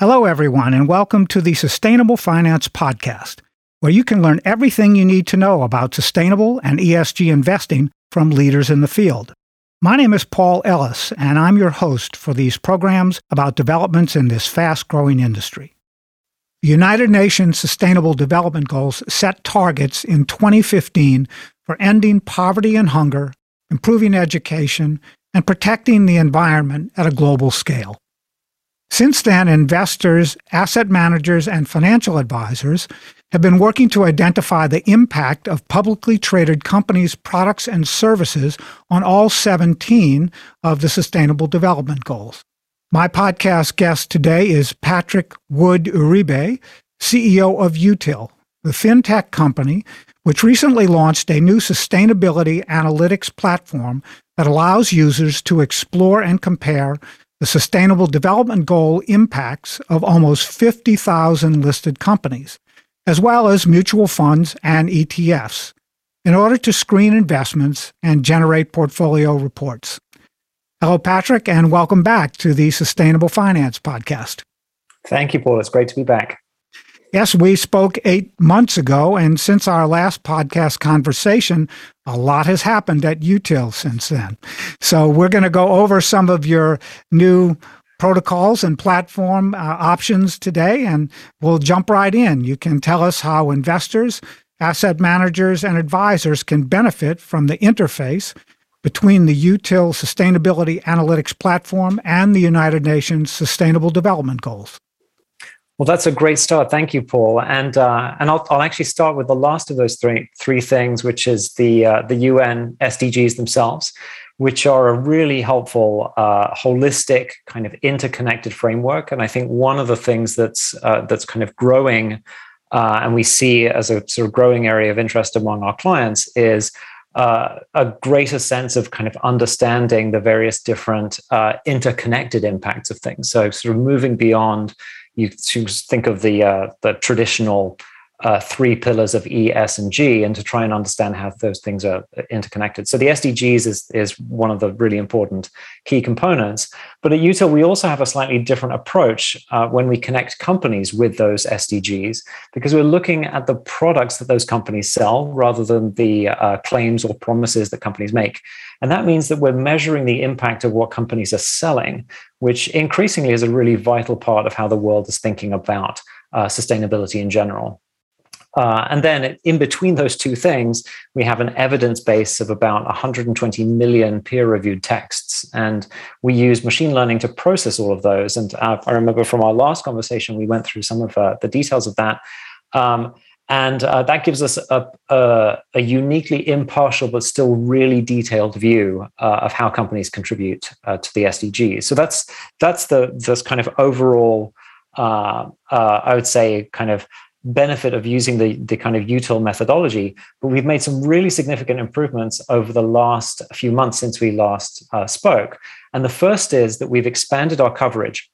Hello, everyone, and welcome to the Sustainable Finance Podcast, where you can learn everything you need to know about sustainable and ESG investing from leaders in the field. My name is Paul Ellis, and I'm your host for these programs about developments in this fast growing industry. The United Nations Sustainable Development Goals set targets in 2015 for ending poverty and hunger, improving education, and protecting the environment at a global scale. Since then, investors, asset managers, and financial advisors have been working to identify the impact of publicly traded companies' products and services on all 17 of the Sustainable Development Goals. My podcast guest today is Patrick Wood Uribe, CEO of Util, the fintech company which recently launched a new sustainability analytics platform that allows users to explore and compare the Sustainable Development Goal impacts of almost 50,000 listed companies, as well as mutual funds and ETFs, in order to screen investments and generate portfolio reports. Hello, Patrick, and welcome back to the Sustainable Finance Podcast. Thank you, Paul. It's great to be back. Yes, we spoke eight months ago, and since our last podcast conversation, a lot has happened at Util since then. So we're going to go over some of your new protocols and platform uh, options today, and we'll jump right in. You can tell us how investors, asset managers, and advisors can benefit from the interface between the Util Sustainability Analytics Platform and the United Nations Sustainable Development Goals. Well, that's a great start. Thank you, Paul. And uh, and I'll, I'll actually start with the last of those three three things, which is the uh, the UN SDGs themselves, which are a really helpful, uh, holistic, kind of interconnected framework. And I think one of the things that's uh, that's kind of growing, uh, and we see as a sort of growing area of interest among our clients is. Uh, a greater sense of kind of understanding the various different interconnected impacts of things. So, sort of moving beyond you think of the uh, the traditional uh, three pillars of E, S, and G, and to try and understand how those things are interconnected. So the SDGs is is one of the really important key components. But at Util, we also have a slightly different approach uh, when we connect companies with those SDGs, because we're looking at the products that those companies sell rather than the uh, claims or promises that companies make. And that means that we're measuring the impact of what companies are selling, which increasingly is a really vital part of how the world is thinking about uh, sustainability in general. Uh, and then in between those two things, we have an evidence base of about 120 million peer reviewed texts. And we use machine learning to process all of those. And uh, I remember from our last conversation, we went through some of uh, the details of that. Um, and uh, that gives us a, a, a, uniquely impartial but still really detailed view uh, of how companies contribute uh, to the SDGs. So that's that's the this kind of overall, I would say, kind of benefit of using the, the kind of util methodology but we've made some really significant improvements over the last few months since we last uh, spoke and the first is that we've expanded our coverage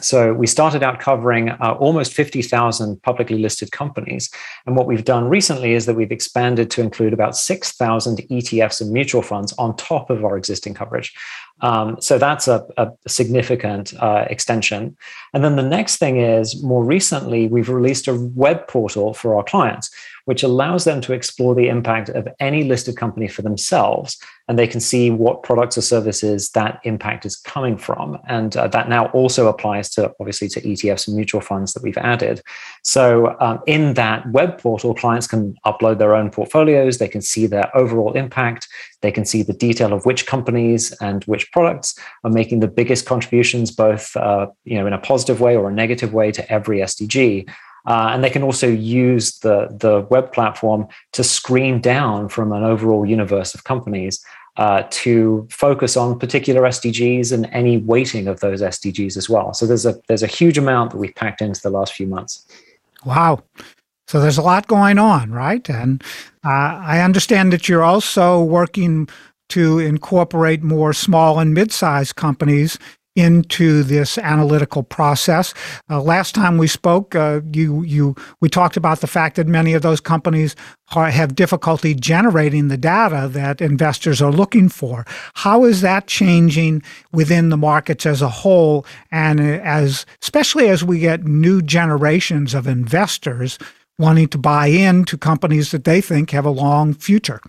so we started out covering uh, almost 50,000 publicly listed companies. And what we've done recently is that we've expanded to include about 6,000 ETFs and mutual funds on top of our existing coverage. Um, so that's a, a significant uh, extension. And then the next thing is more recently, we've released a web portal for our clients, which allows them to explore the impact of any listed company for themselves. And they can see what products or services that impact is coming from. And uh, that now also applies to obviously to ETFs and mutual funds that we've added. So um, in that web portal, clients can upload their own portfolios, they can see their overall impact, they can see the detail of which companies and which products are making the biggest contributions, both uh, you know in a positive way or a negative way to every SDG. Uh, and they can also use the, the web platform to screen down from an overall universe of companies uh, to focus on particular SDGs and any weighting of those SDGs as well. So there's a there's a huge amount that we've packed into the last few months. Wow. So there's a lot going on, right? And uh, I understand that you're also working to incorporate more small and mid-sized companies into this analytical process. Uh, last time we spoke, uh, you you we talked about the fact that many of those companies are, have difficulty generating the data that investors are looking for. How is that changing within the markets as a whole, and as especially as we get new generations of investors wanting to buy into companies that they think have a long future?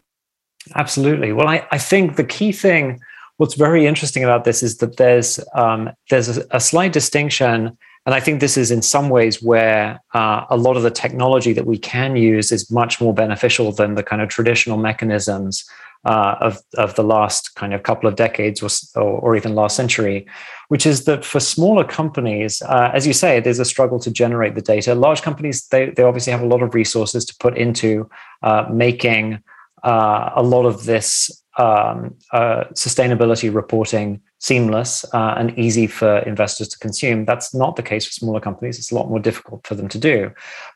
Absolutely. Well, I, I think the key thing what's very interesting about this is that there's um, there's a, a, slight distinction, and I think this is in some ways where uh, a lot of the technology that we can use is much more beneficial than the kind of traditional mechanisms uh, of of the last kind of couple of decades or, or, even last century, which is that for smaller companies, uh, as you say, there's a struggle to generate the data. Large companies they they obviously have a lot of resources to put into uh, making. Uh, a lot of this um, uh, sustainability reporting seamless uh, and easy for investors to consume. That's not the case for smaller companies. It's a lot more difficult for them to do.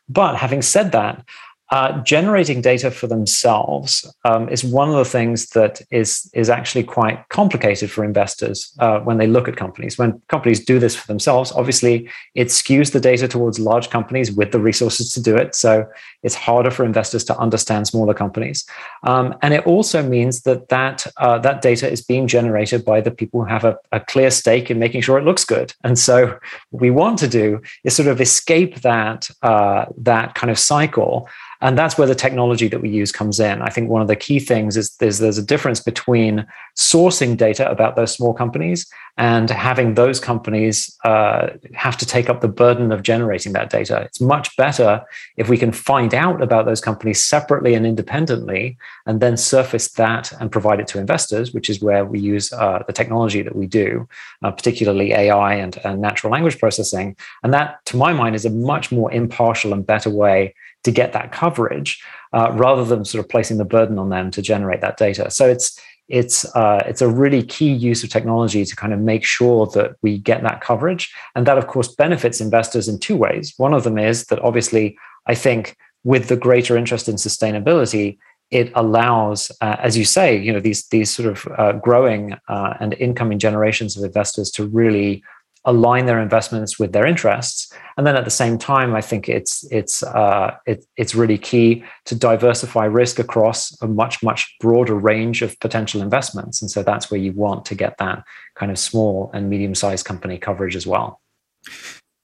But having said that, uh, generating data for themselves um, is one of the things that is is actually quite complicated for investors uh, when they look at companies. When companies do this for themselves, obviously it skews the data towards large companies with the resources to do it. So it's harder for investors to understand smaller companies, um, and it also means that that uh, that data is being generated by the people who have a, a clear stake in making sure it looks good. And so what we want to do is sort of escape that uh, that kind of cycle and that's where the technology that we use comes in. I think one of the key things is there's, there's a difference between sourcing data about those small companies and having those companies uh, have to take up the burden of generating that data. It's much better if we can find out about those companies separately and independently and then surface that and provide it to investors, which is where we use uh, the technology that we do, uh, particularly AI and, and natural language processing. And that, to my mind, is a much more impartial and better way to get that coverage uh, rather than sort of placing the burden on them to generate that data. So it's it's uh, it's a really key use of technology to kind of make sure that we get that coverage, and that of course benefits investors in two ways. One of them is that obviously I think with the greater interest in sustainability, it allows, uh, as you say, you know these these sort of uh, growing uh, and incoming generations of investors to really align their investments with their interests. And then at the same time i think it's it's uh, it, it's really key to diversify risk across a much much broader range of potential investments. And so that's where you want to get that kind of small and medium sized company coverage as well.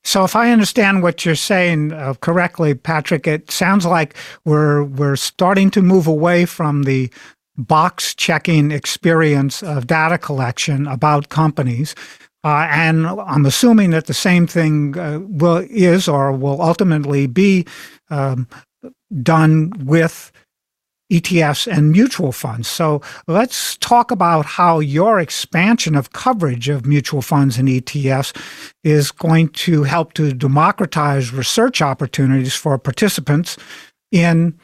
So, if I understand what you're saying uh, correctly, Patrick, it sounds like we're we're starting to move away from the box checking experience of data collection about companies uh, and I'm assuming that the same thing uh, will is or will ultimately be um, done with ETFs and mutual funds. So let's talk about how your expansion of coverage of mutual funds and ETFs is going to help to democratize research opportunities for participants in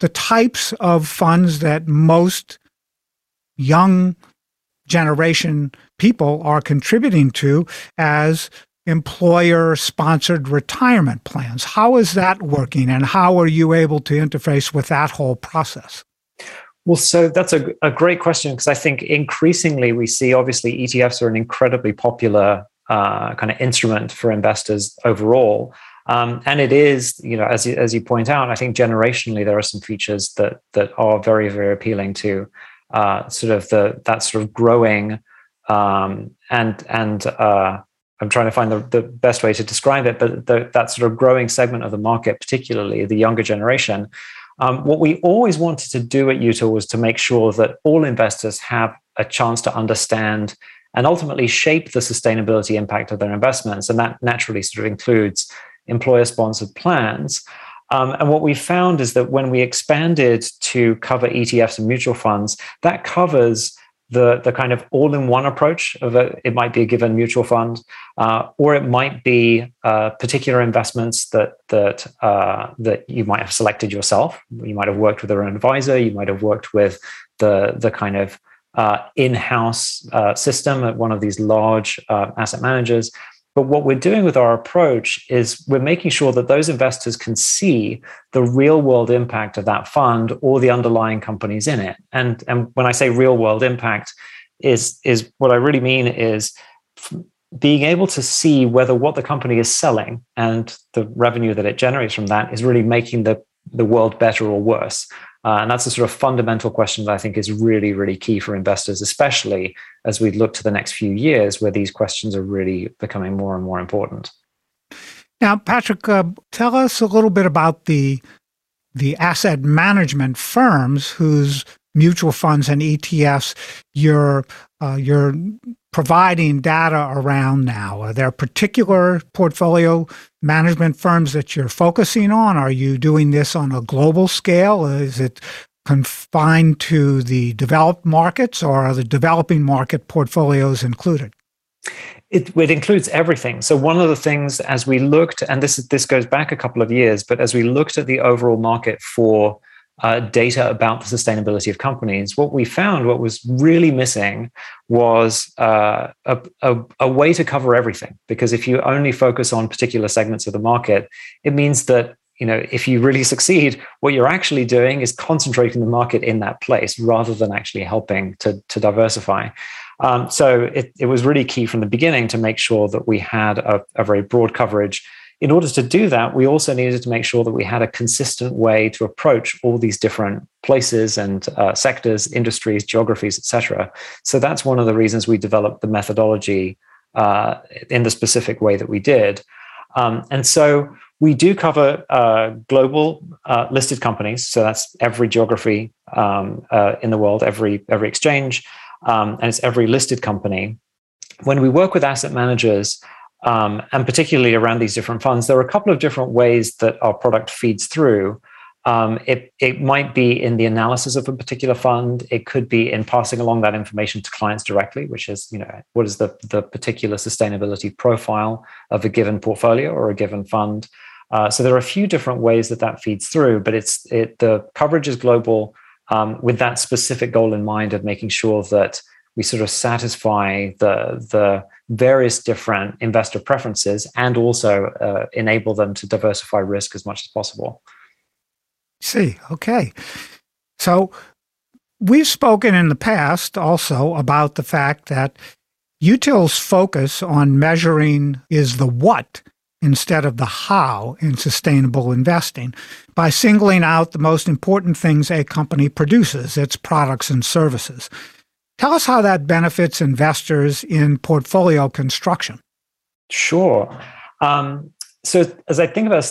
the types of funds that most young generation people are contributing to as employer sponsored retirement plans. How is that working and how are you able to interface with that whole process? Well, so that's a, a great question because I think increasingly we see obviously ETFs are an incredibly popular uh, kind of instrument for investors overall. Um, and it is, you know, as you, as you point out, I think generationally there are some features that that are very very appealing to uh, sort of the that sort of growing um, and and uh, I'm trying to find the, the best way to describe it, but the, that sort of growing segment of the market, particularly the younger generation. Um, what we always wanted to do at Util was to make sure that all investors have a chance to understand and ultimately shape the sustainability impact of their investments. And that naturally sort of includes employer sponsored plans. Um, and what we found is that when we expanded to cover ETFs and mutual funds, that covers the, the kind of all-in-one approach of a, it might be a given mutual fund, uh, or it might be uh, particular investments that that uh, that you might have selected yourself. You might have worked with an advisor. You might have worked with the the kind of uh, in-house uh, system at one of these large uh, asset managers. But what we're doing with our approach is we're making sure that those investors can see the real world impact of that fund or the underlying companies in it. And, and when I say real world impact, is, is what I really mean is being able to see whether what the company is selling and the revenue that it generates from that is really making the, the world better or worse. Uh, and that's a sort of fundamental question that I think is really, really key for investors, especially as we look to the next few years where these questions are really becoming more and more important. Now, Patrick, uh, tell us a little bit about the the asset management firms whose mutual funds and ETFs you're uh, you're providing data around now? Are there particular portfolio management firms that you're focusing on? Are you doing this on a global scale? Is it confined to the developed markets or are the developing market portfolios included? It, it, includes everything. So one of the things as we looked, and this this goes back a couple of years, but as we looked at the overall market for uh, data about the sustainability of companies, what we found, what was really missing, was uh, a, a, a, way to cover everything. Because if you only focus on particular segments of the market, it means that you know if you really succeed, what you're actually doing is concentrating the market in that place rather than actually helping to, to diversify. Um, so it, it was really key from the beginning to make sure that we had a, a very broad coverage in order to do that, we also needed to make sure that we had a consistent way to approach all these different places and uh, sectors, industries, geographies, etc. So that's one of the reasons we developed the methodology uh, in the specific way that we did. Um, and so we do cover uh, global uh, listed companies. So that's every geography um, uh, in the world, every every exchange, um, and it's every listed company. When we work with asset managers, um, and particularly around these different funds, there are a couple of different ways that our product feeds through. Um, it, it might be in the analysis of a particular fund. It could be in passing along that information to clients directly, which is, you know, what is the, the particular sustainability profile of a given portfolio or a given fund. Uh, so there are a few different ways that that feeds through, but it's it, the coverage is global um, with that specific goal in mind of making sure that we sort of satisfy the the various different investor preferences and also uh, enable them to diversify risk as much as possible. See, okay. So we've spoken in the past also about the fact that Util's focus on measuring is the what instead of the how in sustainable investing by singling out the most important things a company produces, its products and services. Tell us how that benefits investors in portfolio construction. Sure. Um, so, as I think about,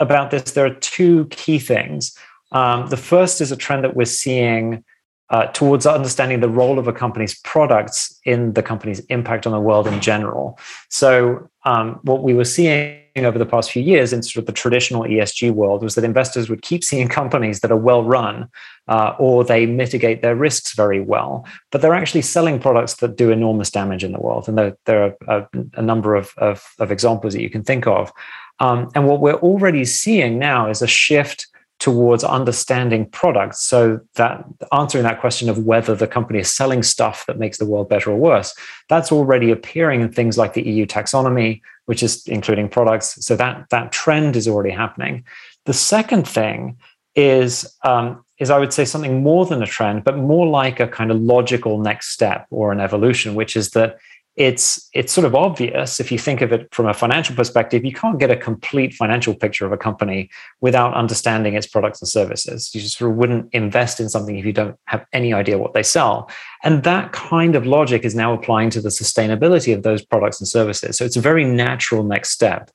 about this, there are two key things. Um, the first is a trend that we're seeing uh, towards understanding the role of a company's products in the company's impact on the world in general. So, um, what we were seeing over the past few years in sort of the traditional ESG world was that investors would keep seeing companies that are well run uh, or they mitigate their risks very well, but they're actually selling products that do enormous damage in the world. And there, there are a, a number of, of, of, examples that you can think of. Um, and what we're already seeing now is a shift towards understanding products. So that answering that question of whether the company is selling stuff that makes the world better or worse that's already appearing in things like the eu taxonomy which is including products. So that that trend is already happening. The second thing is um, is i would say something more than a trend but more like a kind of logical next step or an evolution which is that it's it's sort of obvious if you think of it from a financial perspective you can't get a complete financial picture of a company without understanding its products and services. You just sort of wouldn't invest in something if you don't have any idea what they sell. And that kind of logic is now applying to the sustainability of those products and services. So it's a very natural next step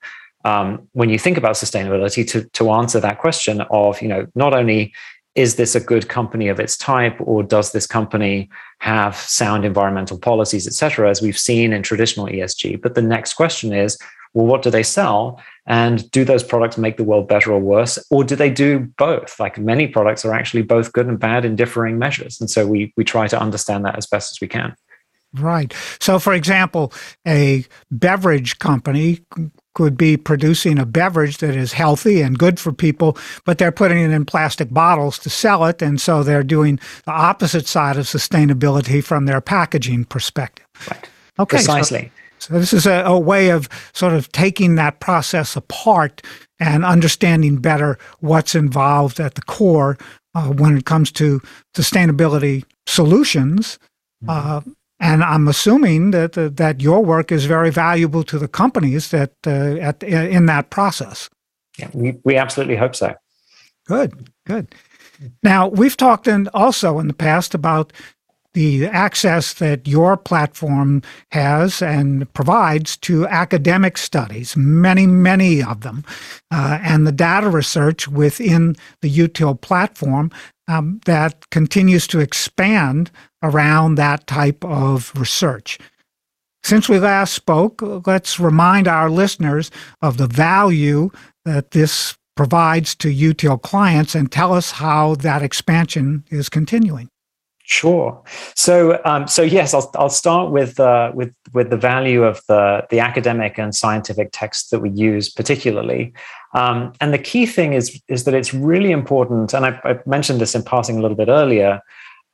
um, when you think about sustainability to, to answer that question of you know not only is this a good company of its type or does this company have sound environmental policies et cetera as we've seen in traditional esg but the next question is well what do they sell? And do those products make the world better or worse? Or do they do both? Like many products are actually both good and bad in differing measures. And so we we try to understand that as best as we can. Right. So, for example, a beverage company could be producing a beverage that is healthy and good for people, but they're putting it in plastic bottles to sell it. And so they're doing the opposite side of sustainability from their packaging perspective. Right. Okay. Precisely. So, so this is a, a, way of sort of taking that process apart and understanding better what's involved at the core uh, when it comes to sustainability solutions. Mm-hmm. Uh, And I'm assuming that uh, that your work is very valuable to the companies that uh, at, in that process. Yeah, we, we absolutely hope so. Good, good. Now we've talked in also in the past about the access that your platform has and provides to academic studies, many, many of them, uh, and the data research within the util platform um, that continues to expand around that type of research. Since we last spoke, let's remind our listeners of the value that this provides to util clients and tell us how that expansion is continuing. Sure. So, um, so yes, I'll, I'll start with uh, with with the value of the the academic and scientific texts that we use, particularly. Um, and the key thing is is that it's really important, and I, I mentioned this in passing a little bit earlier.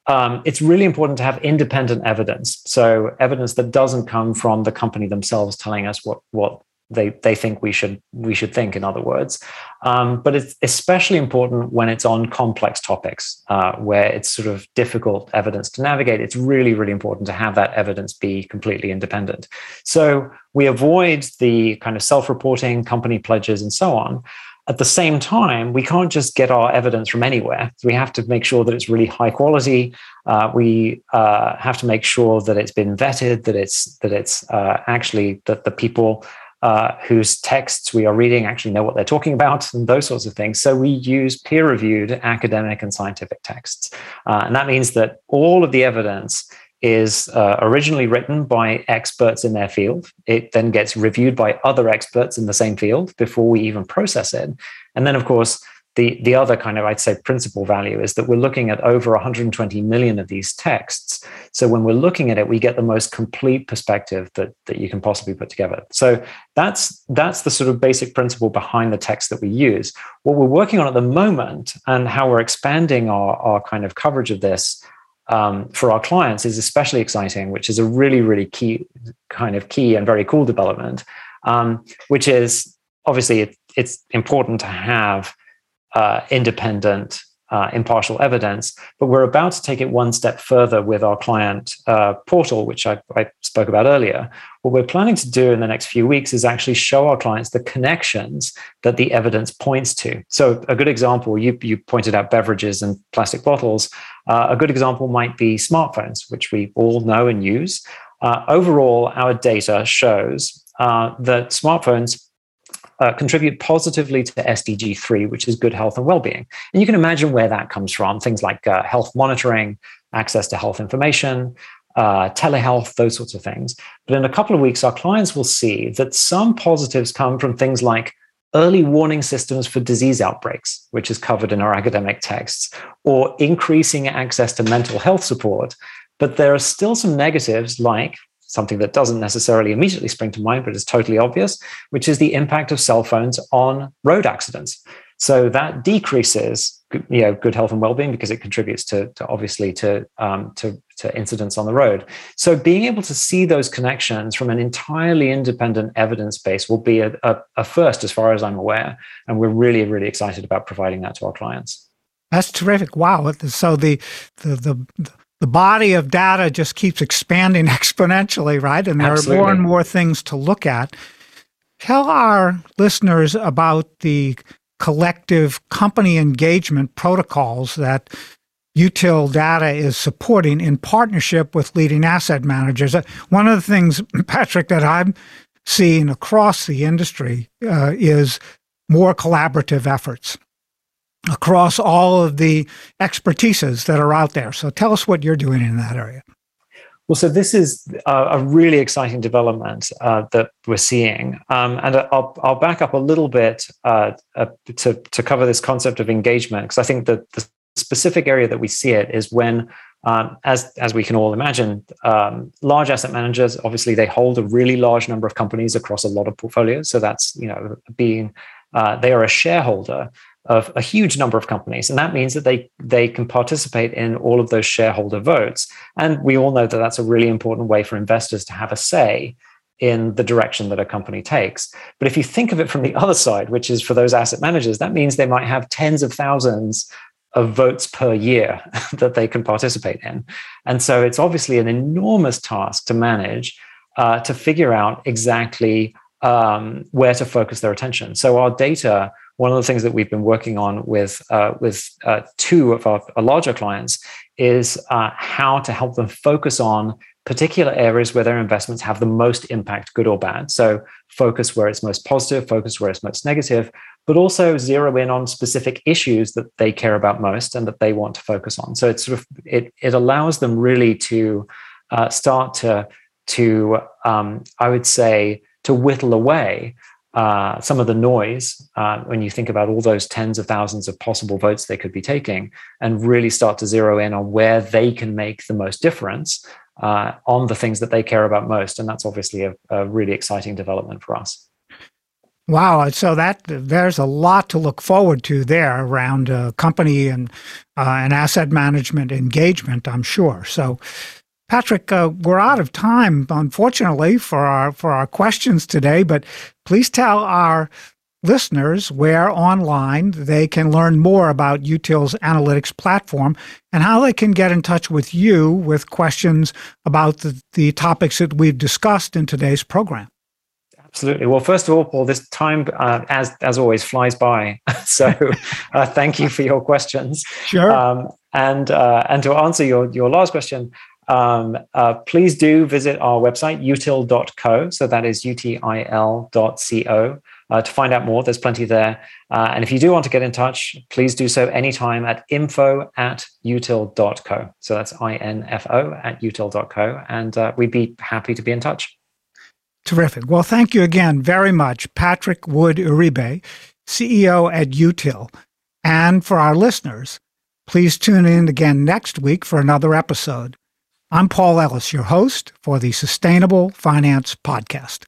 Um, it's really important to have independent evidence. So evidence that doesn't come from the company themselves telling us what what they they think we should we should think in other words um, but it's especially important when it's on complex topics uh, where it's sort of difficult evidence to navigate it's really really important to have that evidence be completely independent so we avoid the kind of self-reporting company pledges and so on at the same time, we can't just get our evidence from anywhere. we have to make sure that it's really high quality. Uh, we uh, have to make sure that it's been vetted, that it's that it's uh, actually that the people uh, whose texts we are reading actually know what they're talking about and those sorts of things. So we use peer reviewed academic and scientific texts. Uh, and that means that all of the evidence is uh, originally written by experts in their field. It then gets reviewed by other experts in the same field before we even process it. And then, of course, the, the other kind of, I'd say, principal value is that we're looking at over 120 million of these texts. So when we're looking at it, we get the most complete perspective that, that you can possibly put together. So that's that's the sort of basic principle behind the text that we use. What we're working on at the moment and how we're expanding our, our kind of coverage of this um, for our clients is especially exciting, which is a really, really key kind of key and very cool development, um, which is obviously it, it's important to have uh, independent, uh, impartial evidence. But we're about to take it one step further with our client uh, portal, which I, I, spoke about earlier. What we're planning to do in the next few weeks is actually show our clients the connections that the evidence points to. So, a good example, you, you pointed out beverages and plastic bottles. Uh, a good example might be smartphones, which we all know and use. Uh, overall, our data shows uh, that smartphones uh, contribute positively to SDG 3, which is good health and well being. And you can imagine where that comes from things like uh, health monitoring, access to health information, uh, telehealth, those sorts of things. But in a couple of weeks, our clients will see that some positives come from things like early warning systems for disease outbreaks, which is covered in our academic texts, or increasing access to mental health support. But there are still some negatives like something that doesn't necessarily immediately spring to mind, but is totally obvious, which is the impact of cell phones on road accidents. So that decreases, you know, good health and well-being because it contributes to, to obviously to, um, to to incidents on the road. So being able to see those connections from an entirely independent evidence base will be a, a, a first, as far as I'm aware, and we're really really excited about providing that to our clients. That's terrific! Wow. So the the the the body of data just keeps expanding exponentially, right? And there Absolutely. are more and more things to look at. Tell our listeners about the collective company engagement protocols that Util Data is supporting in partnership with leading asset managers. Uh, one of the things, Patrick, that I'm seeing across the industry uh, is more collaborative efforts across all of the expertises that are out there. So tell us what you're doing in that area. Well, so this is a, a really exciting development uh, that we're seeing, um, and I'll, I'll back up a little bit uh, uh, to to cover this concept of engagement because I think that the specific area that we see it is when, um, as as we can all imagine, um, large asset managers obviously they hold a really large number of companies across a lot of portfolios, so that's you know being uh, they are a shareholder of a huge number of companies and that means that they they can participate in all of those shareholder votes and we all know that that's a really important way for investors to have a say in the direction that a company takes but if you think of it from the other side which is for those asset managers that means they might have tens of thousands of votes per year that they can participate in. And so it's obviously an enormous task to manage uh, to figure out exactly um, where to focus their attention. So our data, one of the things that we've been working on with uh, with uh, two of our, our, larger clients is uh, how to help them focus on particular areas where their investments have the most impact, good or bad. So focus where it's most positive, focus where it's most negative, but also zero in on specific issues that they care about most and that they want to focus on. So it's sort of it it allows them really to uh, start to to um, I would say to whittle away uh, some of the noise uh, when you think about all those tens of thousands of possible votes they could be taking and really start to zero in on where they can make the most difference uh, on the things that they care about most. And that's obviously a, a really exciting development for us. Wow. So that there's a lot to look forward to there around uh, company and uh, and asset management engagement, I'm sure. So, Patrick, uh, we're out of time, unfortunately, for our for our questions today. But please tell our listeners where online they can learn more about Util's analytics platform and how they can get in touch with you with questions about the, the topics that we've discussed in today's program. Absolutely. Well, first of all, Paul, this time, uh, as as always, flies by. so, uh, thank you for your questions. Sure. Um, and uh, and to answer your your last question, um, uh, please do visit our website util.co. So that is util.co uh, to find out more. There's plenty there. Uh, and if you do want to get in touch, please do so anytime at info at util.co. So that's I-N-F-O at util.co. And uh, we'd be happy to be in touch. Terrific. Well, thank you again very much, Patrick Wood Uribe, CEO at Util. And for our listeners, please tune in again next week for another episode. I'm Paul Ellis, your host for the Sustainable Finance Podcast.